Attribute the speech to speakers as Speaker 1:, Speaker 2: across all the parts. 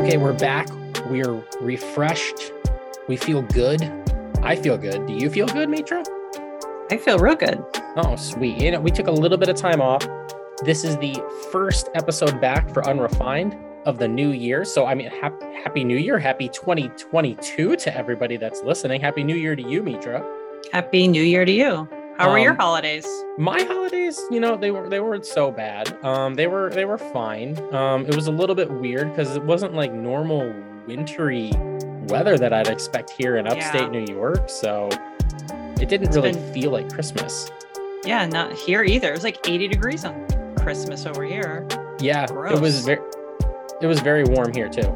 Speaker 1: Okay, we're back. We're refreshed. We feel good. I feel good. Do you feel good, Mitra?
Speaker 2: I feel real good.
Speaker 1: Oh, sweet. You know, we took a little bit of time off. This is the first episode back for Unrefined of the new year. So, I mean, happy, happy New Year. Happy 2022 to everybody that's listening. Happy New Year to you, Mitra.
Speaker 2: Happy New Year to you. How were your
Speaker 1: Um,
Speaker 2: holidays?
Speaker 1: My holidays, you know, they were they weren't so bad. Um, they were they were fine. Um, it was a little bit weird because it wasn't like normal wintry weather that I'd expect here in upstate
Speaker 2: Yeah.
Speaker 1: New York. So it didn't
Speaker 2: It's
Speaker 1: really
Speaker 2: been-
Speaker 1: feel like Christmas.
Speaker 2: Yeah, not here either. It was like 80 degrees on Christmas over here.
Speaker 1: Yeah, it was very it was very warm here too.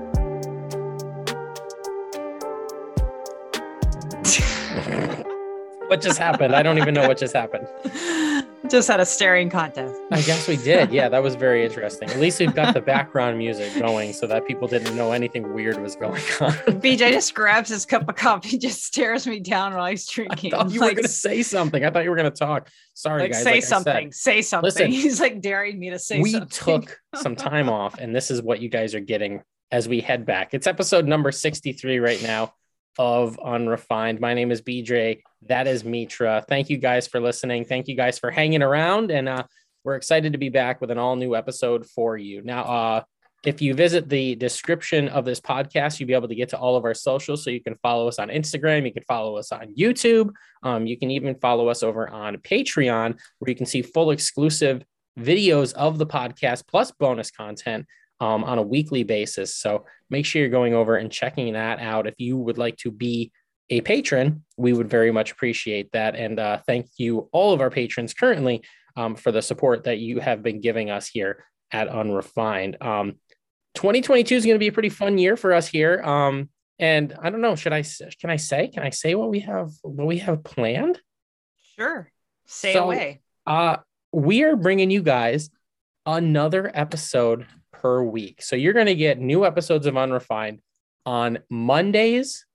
Speaker 1: What just happened? I don't even know what just happened.
Speaker 2: Just had a staring contest.
Speaker 1: I guess we did. Yeah, that was very interesting. At least we've got the background music going so that people didn't know anything weird was going on.
Speaker 2: BJ just grabs his cup of coffee, just stares me down while he's
Speaker 1: I
Speaker 2: drinking.
Speaker 1: thought you were going to say something. I thought you were going to talk. Sorry,
Speaker 2: like,
Speaker 1: guys.
Speaker 2: say
Speaker 1: like I said,
Speaker 2: something. say something.
Speaker 1: Listen,
Speaker 2: he's like daring me to say something.
Speaker 1: we
Speaker 2: something.
Speaker 1: took some time off, and this is what you guys are getting as we head back. It's episode number 63 right now of Unrefined. My name is BJ. That is Mitra. Thank you guys for listening. Thank you guys for hanging around. And uh, we're excited to be back with an all new episode for you. Now, uh, if you visit the description of this podcast, you'll be able to get to all of our socials. So you can follow us on Instagram, you can follow us on YouTube, um, you can even follow us over on Patreon, where you can see full exclusive videos of the podcast plus bonus content um, on a weekly basis. So make sure you're going over and checking that out. If you would like to be a patron, we would very much appreciate that. And uh, thank you, all of our patrons currently, um, for the support that you have been giving us here at Unrefined. Um, 2022 is going to be a pretty fun year for us here. Um, and I don't know, should I can I say can I say what we have what we have planned?
Speaker 2: Sure. Say
Speaker 1: So-
Speaker 2: away.
Speaker 1: Uh, we are bringing you guys another episode per week. So you're going to get new episodes of Unrefined on Mondays,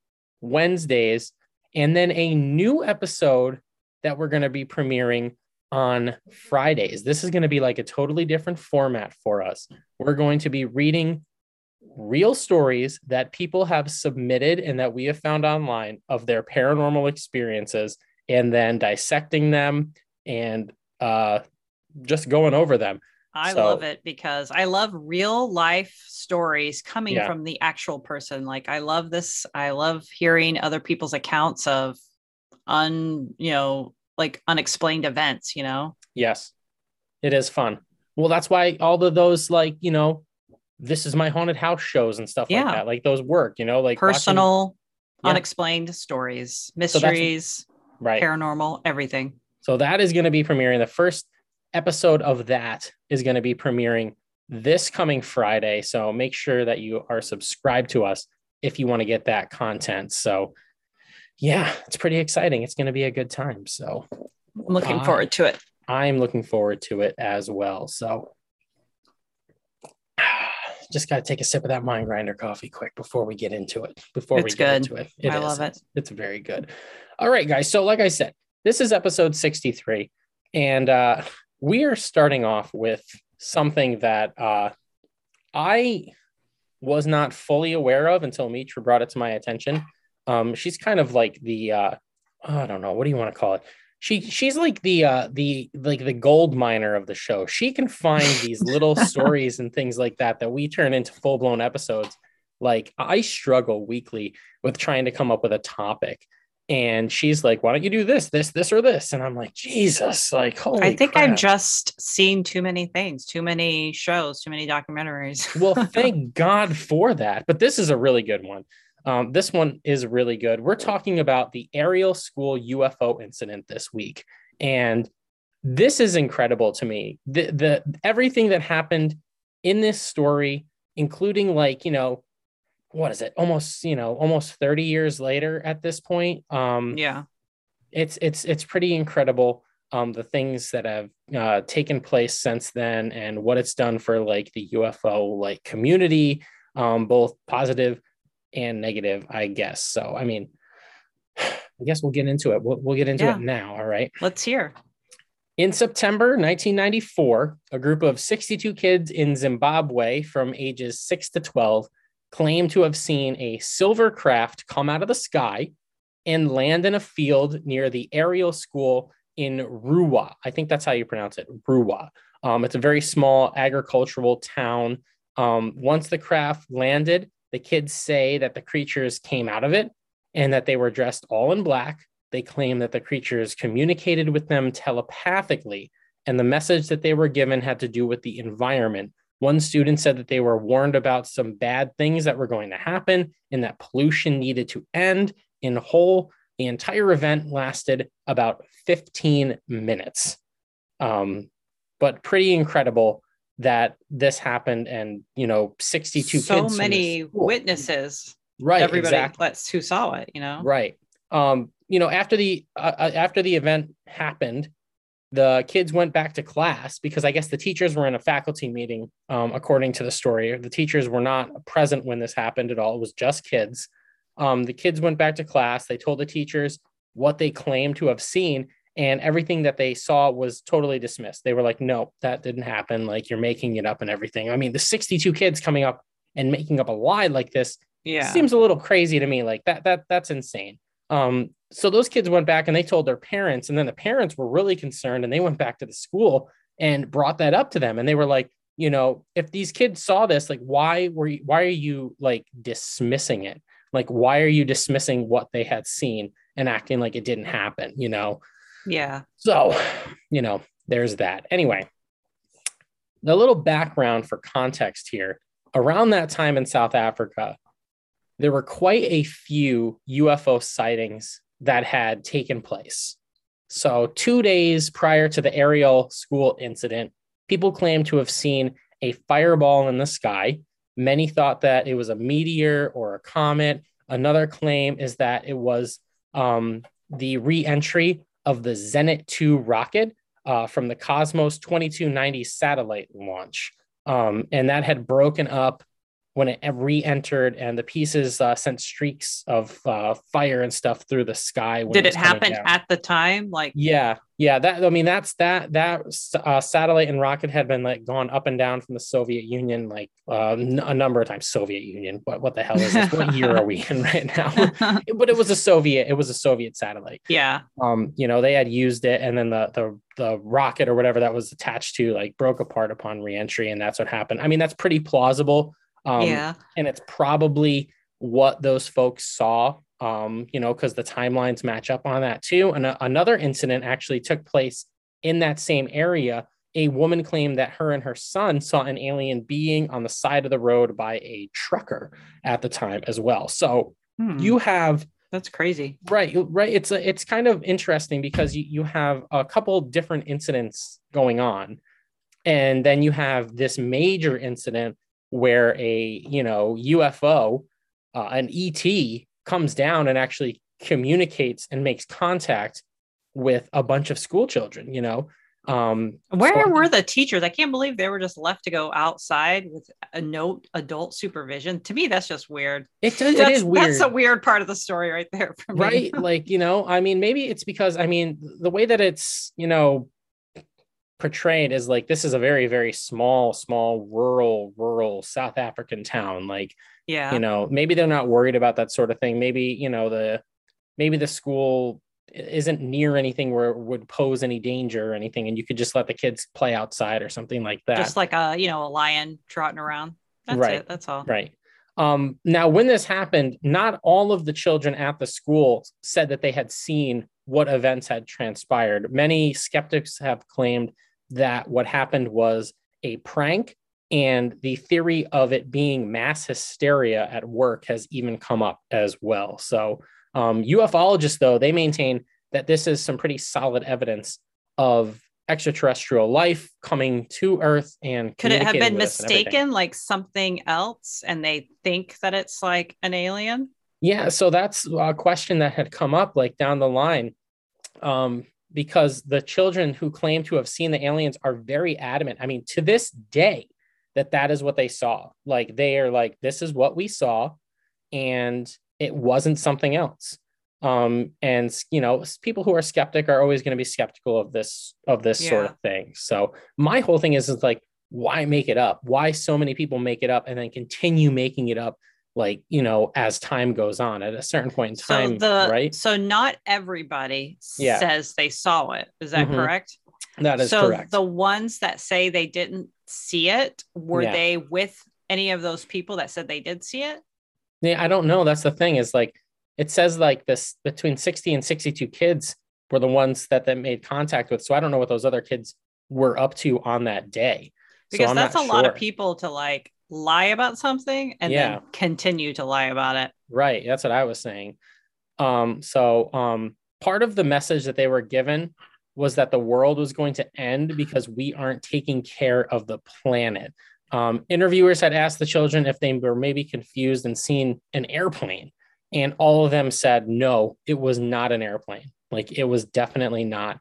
Speaker 1: Wednesdays, and then a new episode that we're going to be premiering on Fridays. This is going to be like a totally different format for us. We're going to be reading real stories that people have submitted and that we have found online of their paranormal experiences and then dissecting them and uh, just going over them.
Speaker 2: I
Speaker 1: So-
Speaker 2: love it because I love real life stories coming
Speaker 1: Yeah.
Speaker 2: from the actual person. Like I love this. I love hearing other people's accounts of un, you know, like unexplained events, you know.
Speaker 1: Yes, it is fun. Well, that's why all of those, like, you know, this is my haunted house shows and stuff
Speaker 2: Yeah.
Speaker 1: like that, like those work, you know, like watching-
Speaker 2: Personal,
Speaker 1: Yeah.
Speaker 2: unexplained stories,
Speaker 1: that's-
Speaker 2: mysteries,
Speaker 1: right?
Speaker 2: paranormal, everything.
Speaker 1: So that is going to be premiering. The first episode of that is going to be premiering this coming Friday. So make sure that you are subscribed to us if you want to get that content. So yeah, it's pretty exciting. It's going to be a good time. So
Speaker 2: I'm looking forward to it.
Speaker 1: I'm looking forward to it as well. So just got to take a sip of that mind grinder coffee quick before we get into it. Before
Speaker 2: It's
Speaker 1: we get
Speaker 2: good.
Speaker 1: into it. It
Speaker 2: I
Speaker 1: is.
Speaker 2: love it.
Speaker 1: It's very good. All right, guys. So like I said, this is episode 63 and uh we are starting off with something that uh I was not fully aware of until Mitra brought it to my attention. Um she's kind of like the uh I don't know, what do you want to call it? she she's like the uh the like the gold miner of the show she can find these little stories and things like that that we turn into full-blown episodes like i struggle weekly with trying to come up with a topic and she's like why don't you do this this this or this and i'm like jesus like holy
Speaker 2: I think
Speaker 1: crap.
Speaker 2: I've just seen too many things, too many shows, too many documentaries.
Speaker 1: well thank god for that but this is a really good one um, this one is really good we're talking about the ariel school ufo incident this week and this is incredible to me. The the everything that happened in this story, including like, you know, what is it? Almost, you know, almost 30 years later at this point. Um
Speaker 2: Yeah.
Speaker 1: it's it's it's pretty incredible um the things that have uh taken place since then and what it's done for like the UFO like community um both positive and negative I guess so I mean I guess we'll get into it we'll, we'll get into
Speaker 2: Yeah.
Speaker 1: it now all right
Speaker 2: Let's hear.
Speaker 1: in September 1994, a group of 62 kids in Zimbabwe from ages 6 to 12 claimed to have seen a silver craft come out of the sky and land in a field near the Ariel School in Ruwa. I think that's how you pronounce it, Ruwa. Um, it's a very small agricultural town. Um, once the craft landed, the kids say that the creatures came out of it and that they were dressed all in black they claim that the creatures communicated with them telepathically, and the message that they were given had to do with the environment. One student said that they were warned about some bad things that were going to happen and that pollution needed to end. In whole, the entire event lasted about 15 minutes. Um, but pretty incredible that this happened and, you know, 62
Speaker 2: so
Speaker 1: kids. from
Speaker 2: many witnesses.
Speaker 1: Right.
Speaker 2: Everybody
Speaker 1: exactly.
Speaker 2: that's who saw it, you know?
Speaker 1: Right. Um, you know, after the uh, uh, after the event happened, the kids went back to class because I guess the teachers were in a faculty meeting. Um, according to the story, the teachers were not present when this happened at all. It was just kids. Um, the kids went back to class. They told the teachers what they claimed to have seen, and everything that they saw was totally dismissed. They were like, "No, that didn't happen. Like you're making it up and everything." I mean, the 62 kids coming up and making up a lie like this
Speaker 2: Yeah.
Speaker 1: seems a little crazy to me like that that that's insane um so those kids went back and they told their parents and then the parents were really concerned and they went back to the school and brought that up to them and they were like you know if these kids saw this like why were you why are you like dismissing it like why are you dismissing what they had seen and acting like it didn't happen you know
Speaker 2: yeah.
Speaker 1: so, you know, there's that. Anyway, the little background for context here around that time in South Africa, there were quite a few UFO sightings that had taken place. So, two days prior to the Ariel school incident, people claimed to have seen a fireball in the sky. Many thought that it was a meteor or a comet. Another claim is that it was um, the re entry of the Zenit 2 rocket uh, from the Cosmos 2290 satellite launch. Um, and that had broken up when it re entered, and the pieces uh, sent streaks of uh, fire and stuff through the sky. when
Speaker 2: Did
Speaker 1: was
Speaker 2: it happen at the time? Like,
Speaker 1: Yeah, yeah. That I mean, that's that that uh, satellite and rocket had been like gone up and down from the Soviet Union like uh, n- a number of times. Soviet Union. What what the hell is this? what year are we in right now? but it was a Soviet. It was a Soviet satellite.
Speaker 2: yeah.
Speaker 1: Um, you know, they had used it, and then the the the rocket or whatever that was attached to like broke apart upon reentry, and that's what happened. I mean, that's pretty plausible. Um,
Speaker 2: yeah.
Speaker 1: and it's probably what those folks saw um you know because the timelines match up on that too. And a- another incident actually took place in that same area. A woman claimed that her and her son saw an alien being on the side of the road by a trucker at the time as well. So
Speaker 2: Hmm,
Speaker 1: you have
Speaker 2: that's crazy.
Speaker 1: right right. It's a, it's kind of interesting because you, you have a couple different incidents going on. And then you have this major incident where a you know ufo uh, an et comes down and actually communicates and makes contact with a bunch of school children you know um
Speaker 2: Where
Speaker 1: so-
Speaker 2: were the teachers? I can't believe they were just left to go outside with a no adult supervision. To me, that's just weird.
Speaker 1: it, does,
Speaker 2: That's,
Speaker 1: is weird
Speaker 2: that's a weird part of the story right there for me.
Speaker 1: right like you know i mean maybe it's because i mean the way that it's you know portrayed as like this is a very very small small rural rural south african town like
Speaker 2: Yeah.
Speaker 1: you know maybe they're not worried about that sort of thing maybe you know the maybe the school isn't near anything where it would pose any danger or anything and you could just let the kids play outside or something like that
Speaker 2: just like a you know a lion trotting around. That's
Speaker 1: Right.
Speaker 2: it. That's all.
Speaker 1: Right. Um, now, when this happened, not all of the children at the school said that they had seen what events had transpired. Many skeptics have claimed that what happened was a prank, and the theory of it being mass hysteria at work has even come up as well. So, um, ufologists, though, they maintain that this is some pretty solid evidence of extraterrestrial life coming to Earth and
Speaker 2: Could it have been
Speaker 1: with us and everything.
Speaker 2: mistaken like something else and they think that it's like an alien?
Speaker 1: Yeah, so that's a question that had come up like down the line. Um, because the children who claim to have seen the aliens are very adamant. I mean, to this day, that that is what they saw. Like they are like, this is what we saw, and it wasn't something else. Um, and you know, people who are skeptic are always going to be skeptical of this of this sort of thing. So my whole thing is is like, why make it up? Why so many people make it up and then continue making it up? Like you know, as time goes on, at a certain point in time,
Speaker 2: so the
Speaker 1: right?
Speaker 2: so not everybody
Speaker 1: Yeah.
Speaker 2: says they saw it. Is that
Speaker 1: Mhm.
Speaker 2: correct?
Speaker 1: That is
Speaker 2: so
Speaker 1: correct.
Speaker 2: the ones that say they didn't see it, were
Speaker 1: Yeah.
Speaker 2: they with any of those people that said they did see it?
Speaker 1: Yeah, I don't know. That's the thing is like it says like this between 60 and 62 kids were the ones that that made contact with. So I don't know what those other kids were up to on that day.
Speaker 2: Because
Speaker 1: I'm
Speaker 2: that's a
Speaker 1: not
Speaker 2: lot of people to like lie about something and
Speaker 1: Yeah.
Speaker 2: then continue to lie about it.
Speaker 1: Right. That's what I was saying. Um, so um part of the message that they were given was that the world was going to end because we aren't taking care of the planet. Um, interviewers had asked the children if they were maybe confused and seen an airplane, and all of them said no, it was not an airplane. Like it was definitely not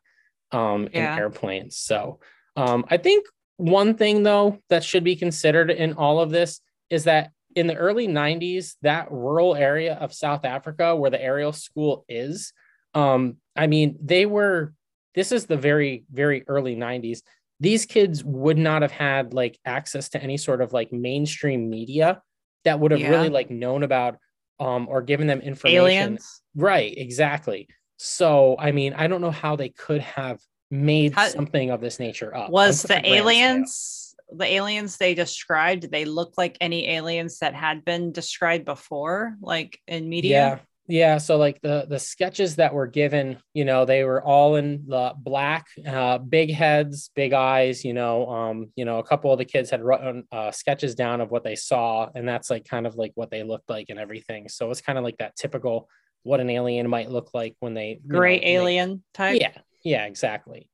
Speaker 1: um,
Speaker 2: Yeah.
Speaker 1: an airplane. So um, I think one thing though that should be considered in all of this is that in the early 90s, that rural area of South Africa where the Ariel school is, um, I mean, they were, this is the very, very early 90s. These kids would not have had like access to any sort of like mainstream media that would have
Speaker 2: Yeah.
Speaker 1: really like known about um, or given them information.
Speaker 2: Aliens.
Speaker 1: Right, exactly. So, I mean, I don't know how they could have made
Speaker 2: How-
Speaker 1: something of this nature up.
Speaker 2: Was the aliens the aliens they described, they look like any aliens that had been described before, like in media?
Speaker 1: Yeah. Yeah. So like the the sketches that were given, you know, they were all in the black, uh, big heads, big eyes. You know, um, you know, a couple of the kids had written uh, sketches down of what they saw, and that's like kind of like what they looked like and everything. So it's kind of like that typical what an alien might look like when they you know,
Speaker 2: Great
Speaker 1: they-
Speaker 2: alien type.
Speaker 1: yeah, yeah, exactly.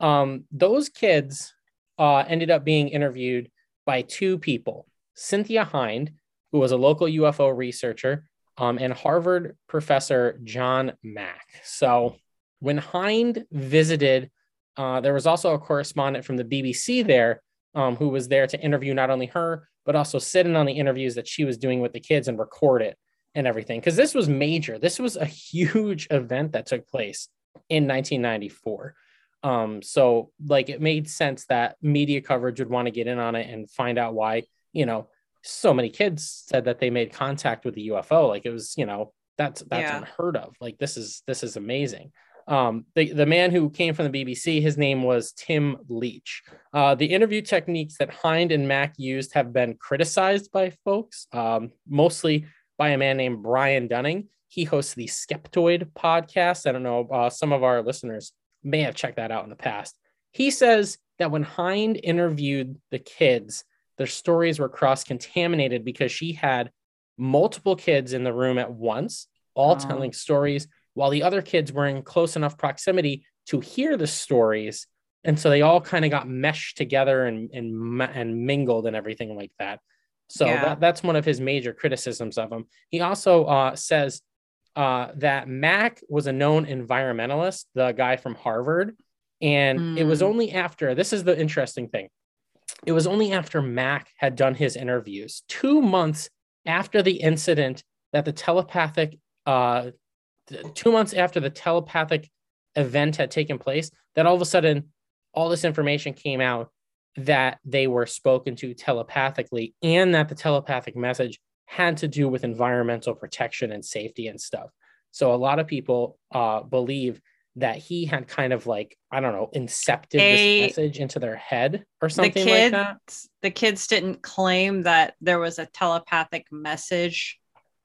Speaker 1: Um, those kids uh, ended up being interviewed by two people Cynthia Hind, who was a local UFO researcher, um, and Harvard professor John Mack. So when Hind visited, uh, there was also a correspondent from the BBC there um, who was there to interview not only her, but also sit in on the interviews that she was doing with the kids and record it and everything. Because this was major. This was a huge event that took place in 1994. Um, so like it made sense that media coverage would want to get in on it and find out why, you know, so many kids said that they made contact with the UFO. Like it was, you know, that's that's
Speaker 2: Yeah.
Speaker 1: unheard of. Like this is this is amazing. Um, the, the man who came from the BBC, his name was Tim Leach. Uh, the interview techniques that Hind and Mack used have been criticized by folks, um, mostly by a man named Brian Dunning. He hosts the Skeptoid podcast. I don't know, uh, some of our listeners may have checked that out in the past. He says that when Hind interviewed the kids, their stories were cross contaminated because she had multiple kids in the room at once, all
Speaker 2: Oh.
Speaker 1: telling stories, while the other kids were in close enough proximity to hear the stories. And so they all kind of got meshed together and, and, and mingled and everything like that. So
Speaker 2: Yeah.
Speaker 1: that, that's one of his major criticisms of him. He also uh, says uh, that Mack was a known environmentalist, the guy from Harvard. And it was
Speaker 2: Hmm.
Speaker 1: only after this is the interesting thing. It was only after Mack had done his interviews, two months after the incident, that the telepathic, uh, two months after the telepathic event had taken place, that all of a sudden all this information came out that they were spoken to telepathically and that the telepathic message had to do with environmental protection and safety and stuff. So a lot of people uh, believe that he had kind of like I don't know incepted
Speaker 2: A-
Speaker 1: this message into their head or
Speaker 2: The
Speaker 1: something
Speaker 2: kids,
Speaker 1: like that.
Speaker 2: the kids didn't claim that there was a telepathic message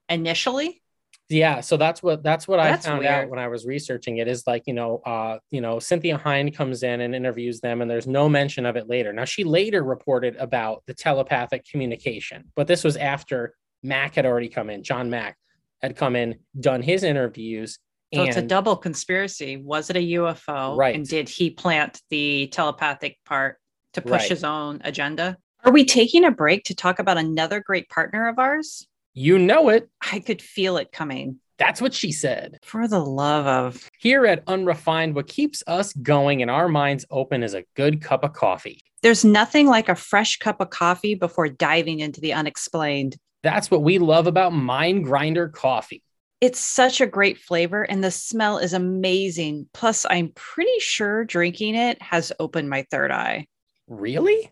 Speaker 2: initially.
Speaker 1: Yeah, so that's what that's what
Speaker 2: That's
Speaker 1: I found out when I was researching it is like, you know, uh, you know, Cynthia Hind comes in and interviews them and there's no mention of it later. Now she later reported about the telepathic communication, but this was after Mack had already come in, John Mack had come in, done his interviews
Speaker 2: So it's a double conspiracy. Was it a UFO?
Speaker 1: Right.
Speaker 2: And did he plant the telepathic part to push
Speaker 1: Right.
Speaker 2: his own agenda? Are we taking a break to talk about another great partner of ours?
Speaker 1: You know it.
Speaker 2: I could feel it coming.
Speaker 1: That's what she said.
Speaker 2: For the love of
Speaker 1: Here at Unrefined, what keeps us going and our minds open is a good cup of coffee.
Speaker 2: there's nothing like a fresh cup of coffee before diving into the unexplained.
Speaker 1: That's what we love about Mind Grinder coffee.
Speaker 2: It's such a great flavor and the smell is amazing. Plus, I'm pretty sure drinking it has opened my third eye.
Speaker 1: Really?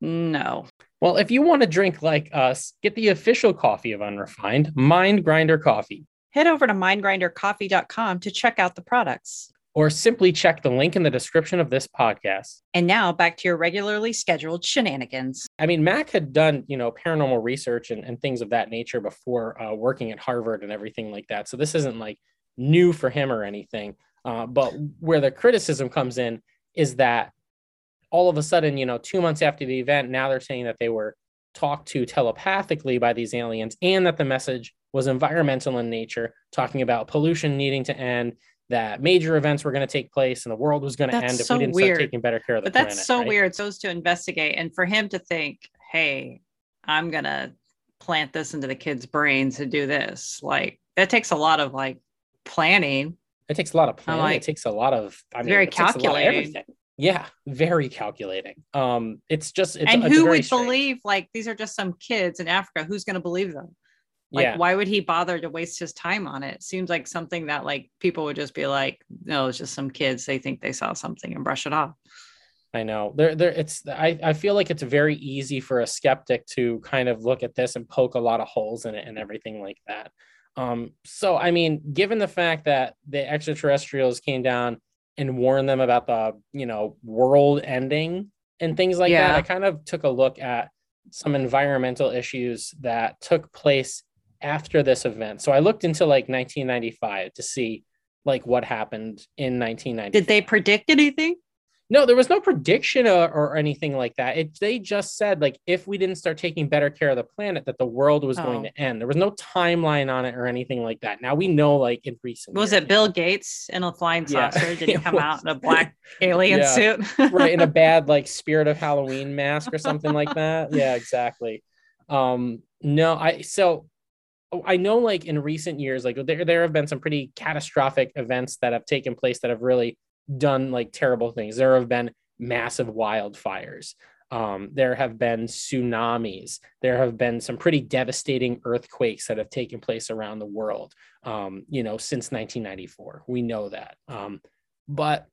Speaker 2: No.
Speaker 1: Well, if you want to drink like us, get the official coffee of Unrefined, Mind Grinder Coffee,
Speaker 2: Head over to mindgrindercoffee.com to check out the products.
Speaker 1: Or simply check the link in the description of this podcast.
Speaker 2: And now back to your regularly scheduled shenanigans.
Speaker 1: I mean, Mack had done, you know, paranormal research and, and things of that nature before uh, working at Harvard and everything like that. So this isn't like new for him or anything. Uh, but where the criticism comes in is that all of a sudden, you know, two months after the event, now they're saying that they were talked to telepathically by these aliens and that the message was environmental in nature, talking about pollution needing to end, that major events were going to take place and the world was going to end if
Speaker 2: so
Speaker 1: we didn't
Speaker 2: weird.
Speaker 1: start taking better care of the
Speaker 2: But that's so
Speaker 1: right?
Speaker 2: weird. So to investigate and for him to think, hey, I'm going to plant this into the kids' brains to do this. Like that takes a lot of like planning.
Speaker 1: It takes a lot of planning.
Speaker 2: like-
Speaker 1: it takes a lot of I mean,
Speaker 2: Very
Speaker 1: it takes a lot of
Speaker 2: calculating.
Speaker 1: everything. Yeah, very calculating. Um, it's just it's,
Speaker 2: and
Speaker 1: it's
Speaker 2: who would
Speaker 1: strange.
Speaker 2: believe like these are just some kids in Africa? Who's going to believe them? Like,
Speaker 1: yeah,
Speaker 2: why would he bother to waste his time on it? Seems like something that like people would just be like, no, it's just some kids. They think they saw something and brush it off.
Speaker 1: I know. There, there. It's. I, I feel like it's very easy for a skeptic to kind of look at this and poke a lot of holes in it and everything like that. Um. So I mean, given the fact that the extraterrestrials came down and warned them about the you know world ending and things like
Speaker 2: Yeah.
Speaker 1: that, I kind of took a look at some environmental issues that took place after this event. So I looked into like 1995 to see like what happened in 1990.
Speaker 2: Did they predict anything?
Speaker 1: No, there was no prediction or, or anything like that. It, they just said like if we didn't start taking better care of the planet, that the world was going
Speaker 2: Oh.
Speaker 1: to end. There was no timeline on it or anything like that. Now we know like in recent
Speaker 2: Was
Speaker 1: years,
Speaker 2: it Bill Gates in a flying
Speaker 1: Yeah,
Speaker 2: saucer? Did he come
Speaker 1: was.
Speaker 2: out in a black alien
Speaker 1: Yeah.
Speaker 2: suit?
Speaker 1: right in a bad like spirit of Halloween mask or something like that. Yeah, exactly. Um, no, I so I know like in recent years, like there there have been some pretty catastrophic events that have taken place that have really done like terrible things. There have been massive wildfires. Um, there have been tsunamis. There have been some pretty devastating earthquakes that have taken place around the world. Um, you know, since 1994, we know that. Um, but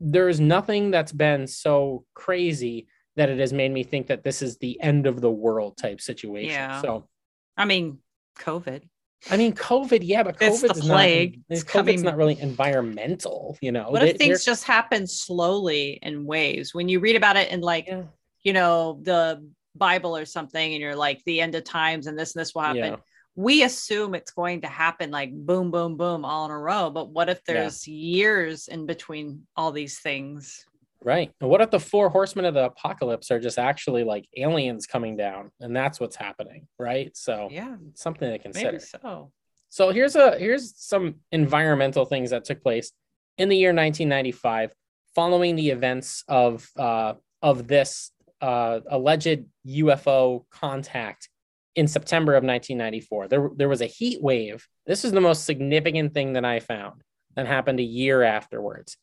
Speaker 1: there's nothing that's been so crazy that it has made me think that this is the end of the world type situation.
Speaker 2: Yeah.
Speaker 1: So,
Speaker 2: I mean, COVID.
Speaker 1: I mean, COVID, yeah, but
Speaker 2: It's the plague.
Speaker 1: not.
Speaker 2: It's
Speaker 1: COVID's
Speaker 2: coming-
Speaker 1: not really environmental, you know.
Speaker 2: What if things just happen slowly in waves? When you read about it in like,
Speaker 1: Yeah.
Speaker 2: you know, the Bible or something, and you're like the end of times and this and this will happen.
Speaker 1: Yeah.
Speaker 2: We assume it's going to happen like boom, boom, boom, all in a row. But what if
Speaker 1: Yeah.
Speaker 2: there's years in between all these things?
Speaker 1: Right. And what if the four horsemen of the apocalypse are just actually like aliens coming down and that's what's happening? Right. So
Speaker 2: Yeah,
Speaker 1: something to consider.
Speaker 2: maybe so.
Speaker 1: So here's a here's some environmental things that took place in the year 1995 following the events of uh, of this uh, alleged UFO contact in September of 1994. There there was a heat wave. This is the most significant thing that I found that happened a year afterwards.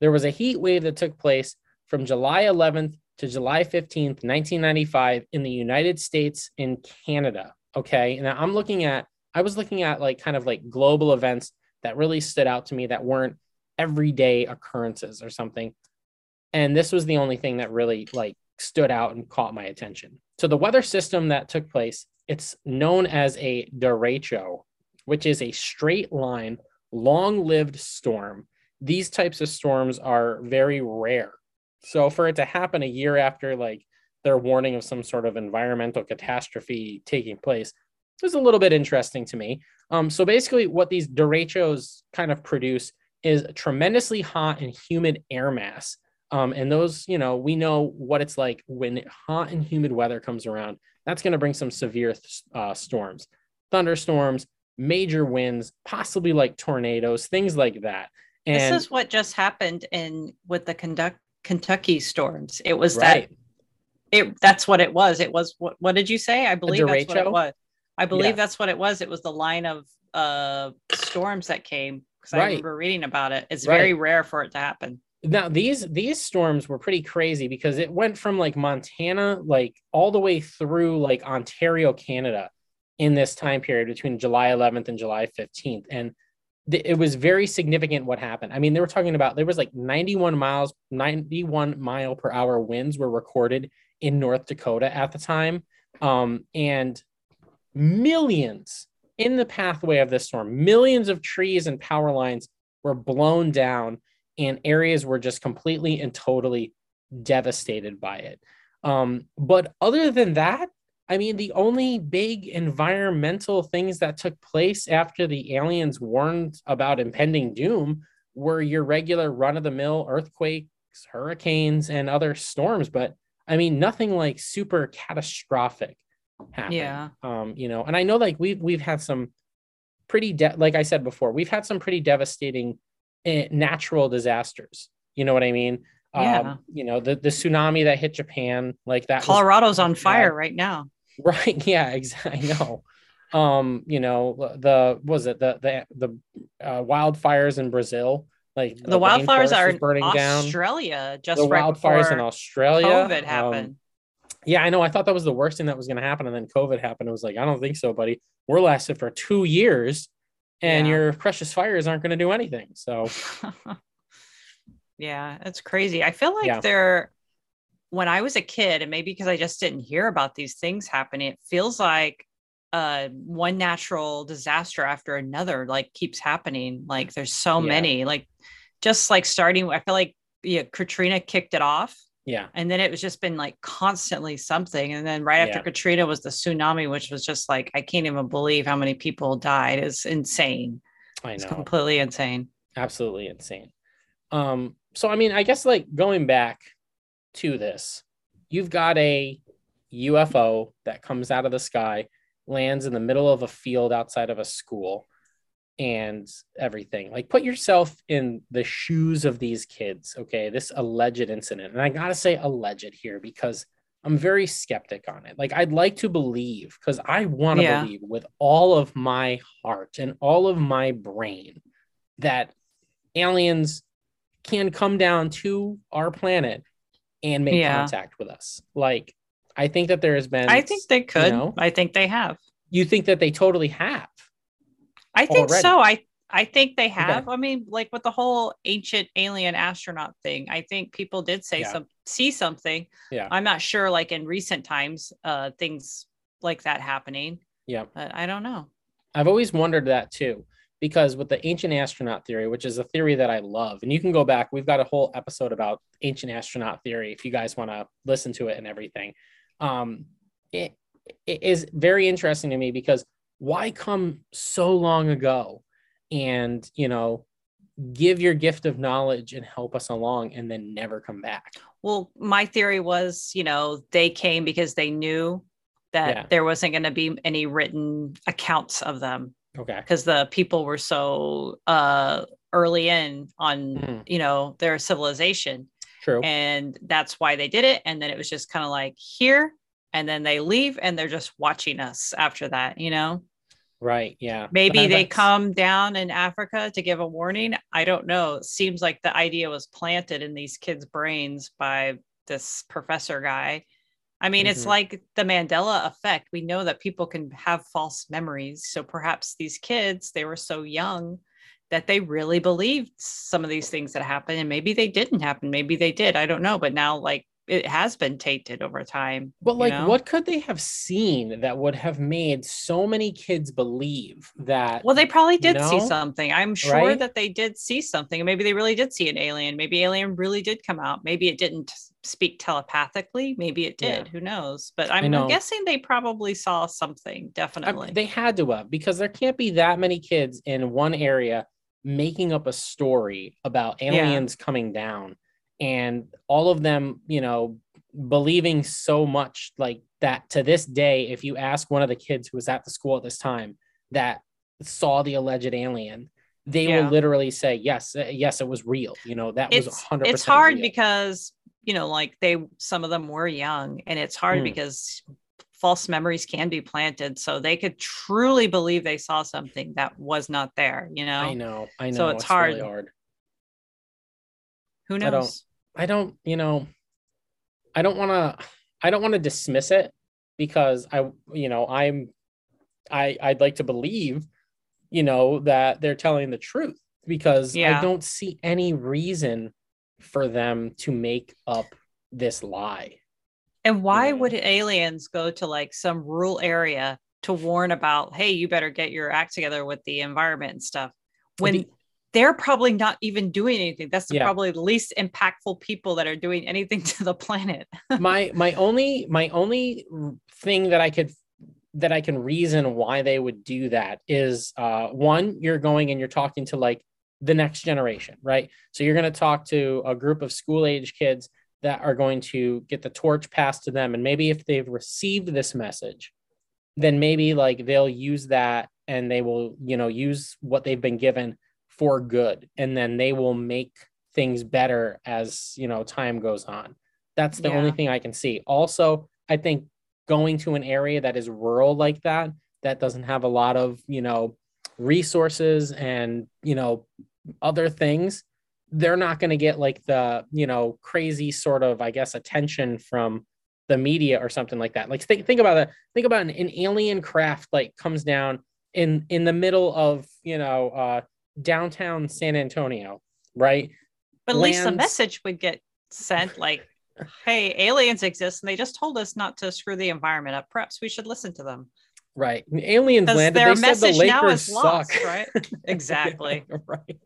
Speaker 1: There was a heat wave that took place from July 11th to July 15th, 1995 in the United States and Canada. Okay. And I'm looking at I was looking at like kind of like global events that really stood out to me that weren't everyday occurrences or something. And this was the only thing that really like stood out and caught my attention. So the weather system that took place, it's known as a derecho, which is a straight line, long-lived storm. These types of storms are very rare. So for it to happen a year after like their warning of some sort of environmental catastrophe taking place was a little bit interesting to me. Um, so basically, what these derechos kind of produce is tremendously hot and humid air mass. Um, and those, you know, we know what it's like when hot and humid weather comes around. That's going to bring some severe uh, storms, thunderstorms, major winds, possibly like tornadoes, things like that. And
Speaker 2: this is what just happened in with the conduct Kentucky storms. It was
Speaker 1: right.
Speaker 2: that it that's what it was. It was what what did you say? I believe that's what it was. I believe
Speaker 1: Yeah.
Speaker 2: that's what it was. It was the line of uh storms that came because I remember reading about it. It's
Speaker 1: Right.
Speaker 2: very rare for it to happen.
Speaker 1: now these these storms were pretty crazy because it went from like Montana like all the way through like Ontario, Canada in this time period between July 11th and July 15th and it was very significant what happened. I mean, they were talking about there was like 91 miles 91 mile per hour winds were recorded in North Dakota at the time. Um and millions in the pathway of this storm, millions of trees and power lines were blown down and areas were just completely and totally devastated by it. Um, but other than that, I mean, the only big environmental things that took place after the aliens warned about impending doom were your regular run of the mill earthquakes, hurricanes, and other storms. But I mean, nothing like super catastrophic happened.
Speaker 2: Yeah.
Speaker 1: Um, you know, and I know like we've we've had some pretty de- like I said before, we've had some pretty devastating eh, natural disasters. You know what I mean?
Speaker 2: Yeah.
Speaker 1: Um, you know, the the tsunami that hit Japan, like that was
Speaker 2: Colorado's on
Speaker 1: bad.
Speaker 2: fire right now.
Speaker 1: Right. Yeah. Exactly. I know. Um, you know, the was it the the the uh, wildfires in Brazil, like
Speaker 2: The, wildfires are
Speaker 1: burning down.
Speaker 2: Australia just
Speaker 1: The
Speaker 2: right
Speaker 1: wildfires in Australia.
Speaker 2: COVID
Speaker 1: um,
Speaker 2: happened.
Speaker 1: yeah, I know. I thought that was the worst thing that was going to happen, and then COVID happened. It was like, I don't think so, buddy. We're lasted for two years, and
Speaker 2: Yeah.
Speaker 1: your precious fires aren't going to do anything. So
Speaker 2: yeah, it's crazy. I feel like
Speaker 1: Yeah.
Speaker 2: they're when I was a kid, and maybe because I just didn't hear about these things happening, it feels like uh one natural disaster after another like keeps happening. Like there's so
Speaker 1: Yeah.
Speaker 2: many. Like just like starting, I feel like yeah, Katrina kicked it off.
Speaker 1: yeah,
Speaker 2: And then it was just been like constantly something. And then right after
Speaker 1: Yeah.
Speaker 2: Katrina was the tsunami, which was just like, I can't even believe how many people died. It's insane.
Speaker 1: I
Speaker 2: It's completely insane.
Speaker 1: absolutely insane. Um, so I mean, I guess like going back to this, you've got a UFO that comes out of the sky, lands in the middle of a field outside of a school, and everything. Like, put yourself in the shoes of these kids. Okay, this alleged incident, and I gotta say alleged here because I'm very skeptic on it. Like, I'd like to believe because I want to
Speaker 2: Yeah.
Speaker 1: believe with all of my heart and all of my brain that aliens can come down to our planet and make
Speaker 2: Yeah.
Speaker 1: contact with us. Like, I think that there has been.
Speaker 2: I think they could.
Speaker 1: know?
Speaker 2: I think they have.
Speaker 1: You think that they totally have?
Speaker 2: I think
Speaker 1: already.
Speaker 2: so. I I think they have. I mean, like with the whole ancient alien astronaut thing, I think people did say
Speaker 1: Yeah.
Speaker 2: some see something.
Speaker 1: Yeah.
Speaker 2: I'm not sure like in recent times uh things like that happening.
Speaker 1: Yeah.
Speaker 2: But I don't know.
Speaker 1: I've always wondered that too, because with the ancient astronaut theory, which is a theory that I love, and you can go back, we've got a whole episode about ancient astronaut theory if you guys want to listen to it and everything. Um, it, it is very interesting to me because why come so long ago and, you know, give your gift of knowledge and help us along and then never come back?
Speaker 2: Well, my theory was, you know, they came because they knew that
Speaker 1: Yeah.
Speaker 2: there wasn't going to be any written accounts of them
Speaker 1: Okay.
Speaker 2: because the people were so uh early in on,
Speaker 1: Mhm.
Speaker 2: you know, their civilization.
Speaker 1: True.
Speaker 2: and that's why they did it and then it was just kind of like here and then they leave and they're just watching us after that you know
Speaker 1: right. Yeah.
Speaker 2: maybe they come down in africa to give a warning i don't know it seems like the idea was planted in these kids brains by this professor guy i mean it's
Speaker 1: Mhm.
Speaker 2: like the mandela effect. We know that people can have false memories. So perhaps these kids they were so young that they really believed some of these things that happened and maybe they didn't happen. Maybe they did. I don't know. But now like it has been tainted over time
Speaker 1: But like,
Speaker 2: know?
Speaker 1: what could they have seen that would have made so many kids believe that?
Speaker 2: well they probably did see something i'm sure
Speaker 1: Right?
Speaker 2: that they did see something maybe they really did see an alien maybe alien really did come out maybe it didn't speak telepathically maybe it
Speaker 1: Yeah.
Speaker 2: did who knows but i'm
Speaker 1: know.
Speaker 2: guessing they probably saw something
Speaker 1: I-
Speaker 2: definitely
Speaker 1: they had to have because there can't be that many kids in one area making up a story about aliens coming down and all of them, you know, believing so much like that to this day, if you ask one of the kids who was at the school at this time, that saw the alleged alien, they
Speaker 2: Yeah.
Speaker 1: will literally say, yes, uh, yes, it was real. You know, that was 100%
Speaker 2: it's hard
Speaker 1: real.
Speaker 2: because you know like they some of them were young and it's hard
Speaker 1: Mm.
Speaker 2: because false memories can be planted so they could truly believe they saw something that was not there you know
Speaker 1: I know, I know.
Speaker 2: So it's
Speaker 1: really
Speaker 2: hard.
Speaker 1: hard.
Speaker 2: who knows
Speaker 1: I don't, you know, I don't want to, I don't want to dismiss it because I, you know, I'm, I, I'd like to believe, you know, that they're telling the truth because
Speaker 2: Yeah.
Speaker 1: I don't see any reason for them to make up this lie.
Speaker 2: and why
Speaker 1: know.
Speaker 2: would aliens go to like some rural area to warn about hey you better get your act together with the environment and stuff when they're probably not even doing anything. That's the
Speaker 1: Yeah.
Speaker 2: probably the least impactful people that are doing anything to the planet.
Speaker 1: My my only my only thing that I could that I can reason why they would do that is uh one you're going and you're talking to like the next generation right? So you're going to talk to a group of school age kids that are going to get the torch passed to them. And maybe if they've received this message then maybe like they'll use that and they will you know use what they've been given for good and then they will make things better as you know time goes on. That's the only thing i can see. Also i think going to an area that is rural like that that doesn't have a lot of you know resources and you know other things they're not going to get like the you know crazy sort of i guess attention from the media or something like that. Like think, think about that. Think about an, an alien craft like comes down in in the middle of you know uh downtown san antonio right
Speaker 2: But at least the message would get sent like, hey, aliens exist and they just told us not to screw the environment up. Perhaps we should listen to them.
Speaker 1: right aliens landed
Speaker 2: their
Speaker 1: they said the
Speaker 2: message now is lost,
Speaker 1: suck
Speaker 2: right? Exactly.
Speaker 1: right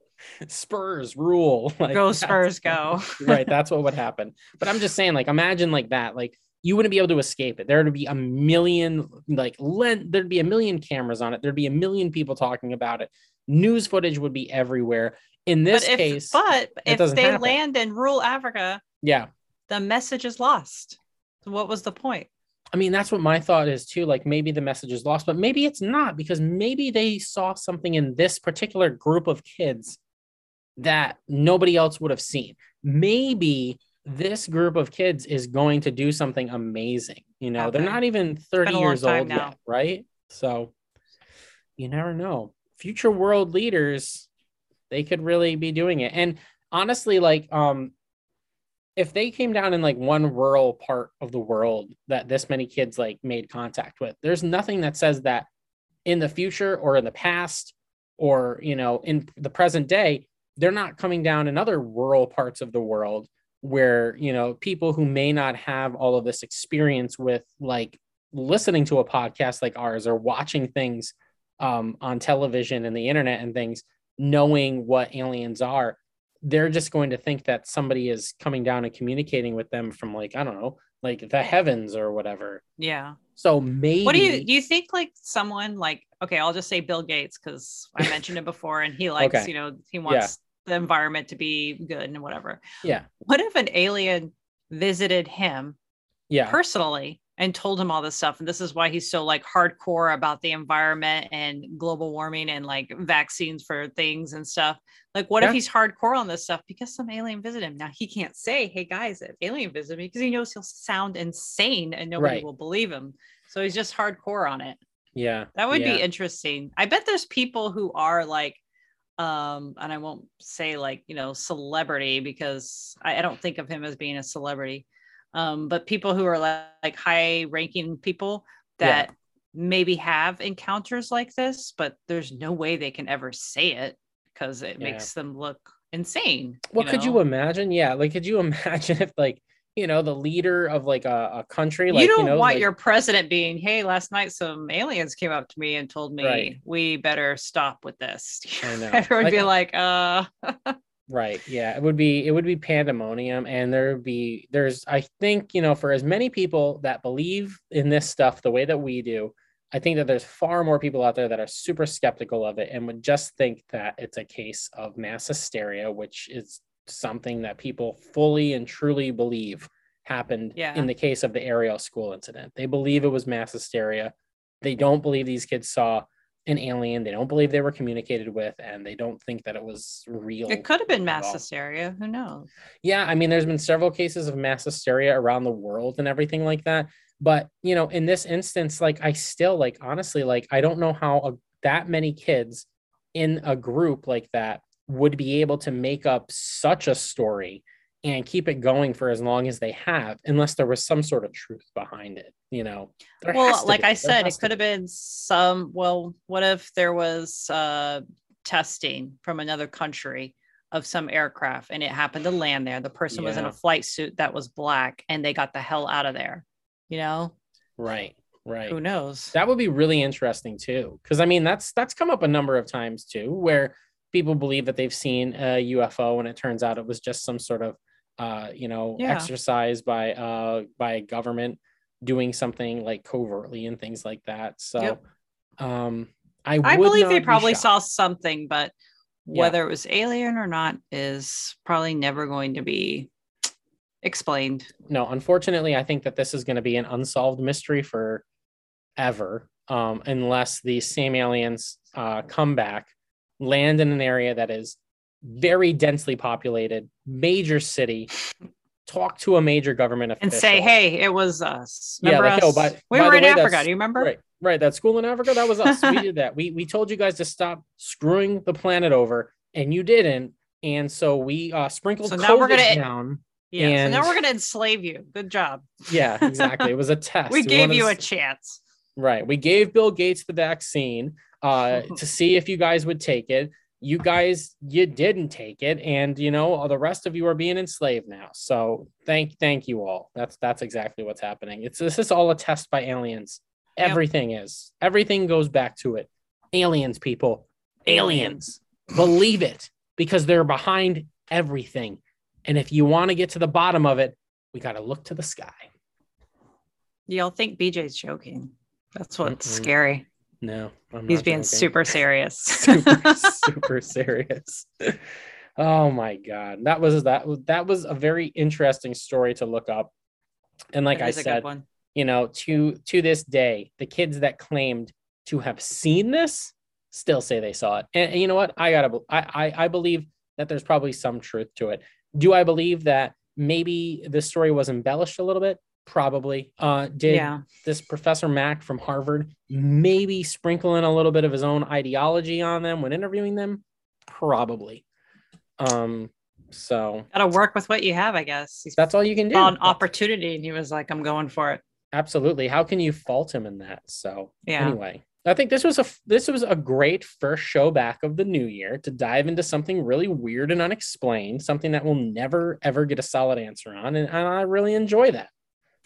Speaker 1: spurs rule like
Speaker 2: Go Spurs, go.
Speaker 1: right that's what would happen but i'm just saying like imagine like that like you wouldn't be able to escape it there would be a million like len- there'd be a million cameras on it there'd be a million people talking about it news footage would be everywhere in this
Speaker 2: but if,
Speaker 1: case
Speaker 2: but if they
Speaker 1: happen.
Speaker 2: land in rural Africa,
Speaker 1: yeah
Speaker 2: the message is lost. So what was the point?
Speaker 1: I mean, that's what my thought is too. Like maybe the message is lost, but maybe it's not because maybe they saw something in this particular group of kids that nobody else would have seen. Maybe this group of kids is going to do something amazing. You know, they're not even 30
Speaker 2: been a long
Speaker 1: years old
Speaker 2: now.
Speaker 1: yet, right? So you never know. Future world leaders, they could really be doing it. And honestly, like um if they came down in like one rural part of the world that this many kids like made contact with, there's nothing that says that in the future or in the past or you know in the present day they're not coming down in other rural parts of the world where you know people who may not have all of this experience with like listening to a podcast like ours or watching things um, on television and the internet and things knowing what aliens are they're just going to think that somebody is coming down and communicating with them from like i don't know like the heavens or whatever
Speaker 2: Yeah.
Speaker 1: so maybe
Speaker 2: What do you do you think like someone like okay, I'll just say Bill Gates because I mentioned it before and he likes,
Speaker 1: Okay.
Speaker 2: you know, he wants the environment to be good and whatever.
Speaker 1: yeah
Speaker 2: What if an alien visited him
Speaker 1: yeah
Speaker 2: personally and told him all this stuff and this is why he's so like hardcore about the environment and global warming and like vaccines for things and stuff. Like what
Speaker 1: Yeah.
Speaker 2: if he's hardcore on this stuff? Because some alien visited him. Now he can't say hey guys an alien visited me because he knows he'll sound insane and nobody
Speaker 1: Right.
Speaker 2: will believe him. So he's just hardcore on it.
Speaker 1: Yeah
Speaker 2: that would
Speaker 1: yeah.
Speaker 2: be interesting. I bet there's people who are like um and i won't say like you know celebrity because i, I don't think of him as being a celebrity um but people who are like, like high ranking people
Speaker 1: Yeah.
Speaker 2: that maybe have encounters like this but there's no way they can ever say it because it
Speaker 1: Yeah.
Speaker 2: makes them look insane
Speaker 1: What could you imagine? Yeah, like could you imagine if like you know the leader of like a, a country like
Speaker 2: you don't
Speaker 1: you know
Speaker 2: want
Speaker 1: like,
Speaker 2: your president being, hey, last night some aliens came up to me and told me
Speaker 1: Right.
Speaker 2: we better stop with this.
Speaker 1: I know.
Speaker 2: Everyone would be
Speaker 1: Like-
Speaker 2: like, uh,
Speaker 1: right yeah it would be it would be pandemonium and there would be there's i think you know for as many people that believe in this stuff the way that we do i think that there's far more people out there that are super skeptical of it and would just think that it's a case of mass hysteria which is something that people fully and truly believe happened
Speaker 2: Yeah.
Speaker 1: in the case of the Ariel school incident. They believe it was mass hysteria. They don't believe these kids saw an alien. They don't believe they were communicated with, and they don't think that it was real.
Speaker 2: It could have been mass hysteria. Who knows?
Speaker 1: Yeah, I mean, there's been several cases of mass hysteria around the world and everything like that. But you know, in this instance, like I still like honestly, like I don't know how a, that many kids in a group like that would be able to make up such a story and keep it going for as long as they have, unless there was some sort of truth behind it. You know, There
Speaker 2: well, like
Speaker 1: be.
Speaker 2: I said, it could have
Speaker 1: be.
Speaker 2: been some. Well, what if there was uh, testing from another country of some aircraft and it happened to land there? The person was in a flight suit that was black and they got the hell out of there. You know,
Speaker 1: right, right.
Speaker 2: who knows?
Speaker 1: That would be really interesting too, because I mean that's that's come up a number of times too, where people believe that they've seen a UFO and it turns out it was just some sort of uh, you know
Speaker 2: Yeah.
Speaker 1: exercise by uh by a government doing something like covertly and things like that. So
Speaker 2: Yep.
Speaker 1: um I,
Speaker 2: I believe they
Speaker 1: be
Speaker 2: probably
Speaker 1: shocked.
Speaker 2: saw something, but
Speaker 1: Yeah.
Speaker 2: whether it was alien or not is probably never going to be explained.
Speaker 1: no unfortunately i think that this is going to be an unsolved mystery for ever um, unless these same aliens uh, come back land in an area that is very densely populated major city talk to a major government official
Speaker 2: And say, hey, it was us.
Speaker 1: Yeah,
Speaker 2: Remember
Speaker 1: like, oh, by-
Speaker 2: we
Speaker 1: by
Speaker 2: were in
Speaker 1: way,
Speaker 2: Africa. Do you remember?
Speaker 1: right right that school in africa that was us we did that we we told you guys to stop screwing the planet over and you didn't and so we uh sprinkled
Speaker 2: So now we're
Speaker 1: COVID
Speaker 2: gonna-
Speaker 1: down
Speaker 2: Yeah. so now we're going to enslave you. Good job.
Speaker 1: yeah exactly it was a test
Speaker 2: we gave
Speaker 1: wanted
Speaker 2: you a chance.
Speaker 1: Right. We gave Bill Gates the vaccine uh, to see if you guys would take it. You guys, you didn't take it, and you know the rest of you are being enslaved now. So thank, thank you all. That's that's exactly what's happening. It's this is all a test by aliens.
Speaker 2: Yep.
Speaker 1: Everything is. Everything goes back to it. Aliens, people. Aliens. Believe it because they're behind everything. And if you want to get to the bottom of it, we got to look to the sky.
Speaker 2: Y'all think BJ's joking. That's what's
Speaker 1: Mm-mm.
Speaker 2: scary.
Speaker 1: No, I'm
Speaker 2: He's being
Speaker 1: joking.
Speaker 2: super serious.
Speaker 1: super super serious. Oh my god. That was that was that was a very interesting story to look up. And like i
Speaker 2: is a good
Speaker 1: said you know to to this day the kids that claimed to have seen this still say they saw it. And, and you know what? I gotta I, I i believe that there's probably some truth to it. Do i believe that maybe the story was embellished a little bit probably uh did
Speaker 2: yeah.
Speaker 1: this professor mack from harvard maybe sprinkle in a little bit of his own ideology on them when interviewing them probably um so
Speaker 2: Got to work with what you have, I guess. He's
Speaker 1: that's all you can do
Speaker 2: an opportunity and he was like, I'm going for it.
Speaker 1: absolutely how can you fault him in that so
Speaker 2: Yeah.
Speaker 1: anyway i think this was a this was a great first show back of the new year to dive into something really weird and unexplained something that we'll never ever get a solid answer on and, and i really enjoy that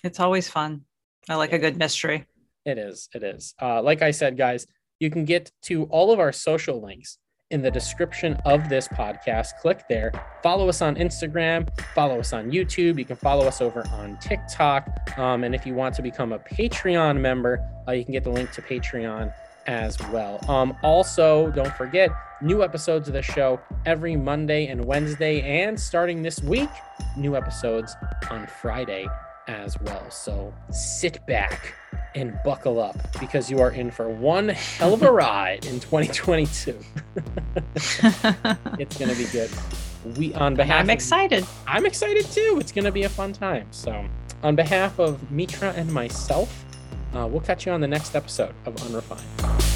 Speaker 2: It's always fun. I like a good mystery.
Speaker 1: It is. It is. Uh, like I said, guys, you can get to all of our social links in the description of this podcast. Click there. Follow us on Instagram. Follow us on YouTube. You can follow us over on TikTok. Um, and if you want to become a Patreon member, uh, you can get the link to Patreon as well. Um, also, don't forget new episodes of the show every Monday and Wednesday, and starting this week, new episodes on Friday as well. So sit back and buckle up because you are in for one hell of a ride in 2022. It's going to be good. We on behalf
Speaker 2: I'm
Speaker 1: of-
Speaker 2: excited.
Speaker 1: I'm excited too. It's going to be a fun time. So, on behalf of Mitra and myself, uh, we'll catch you on the next episode of Unrefined.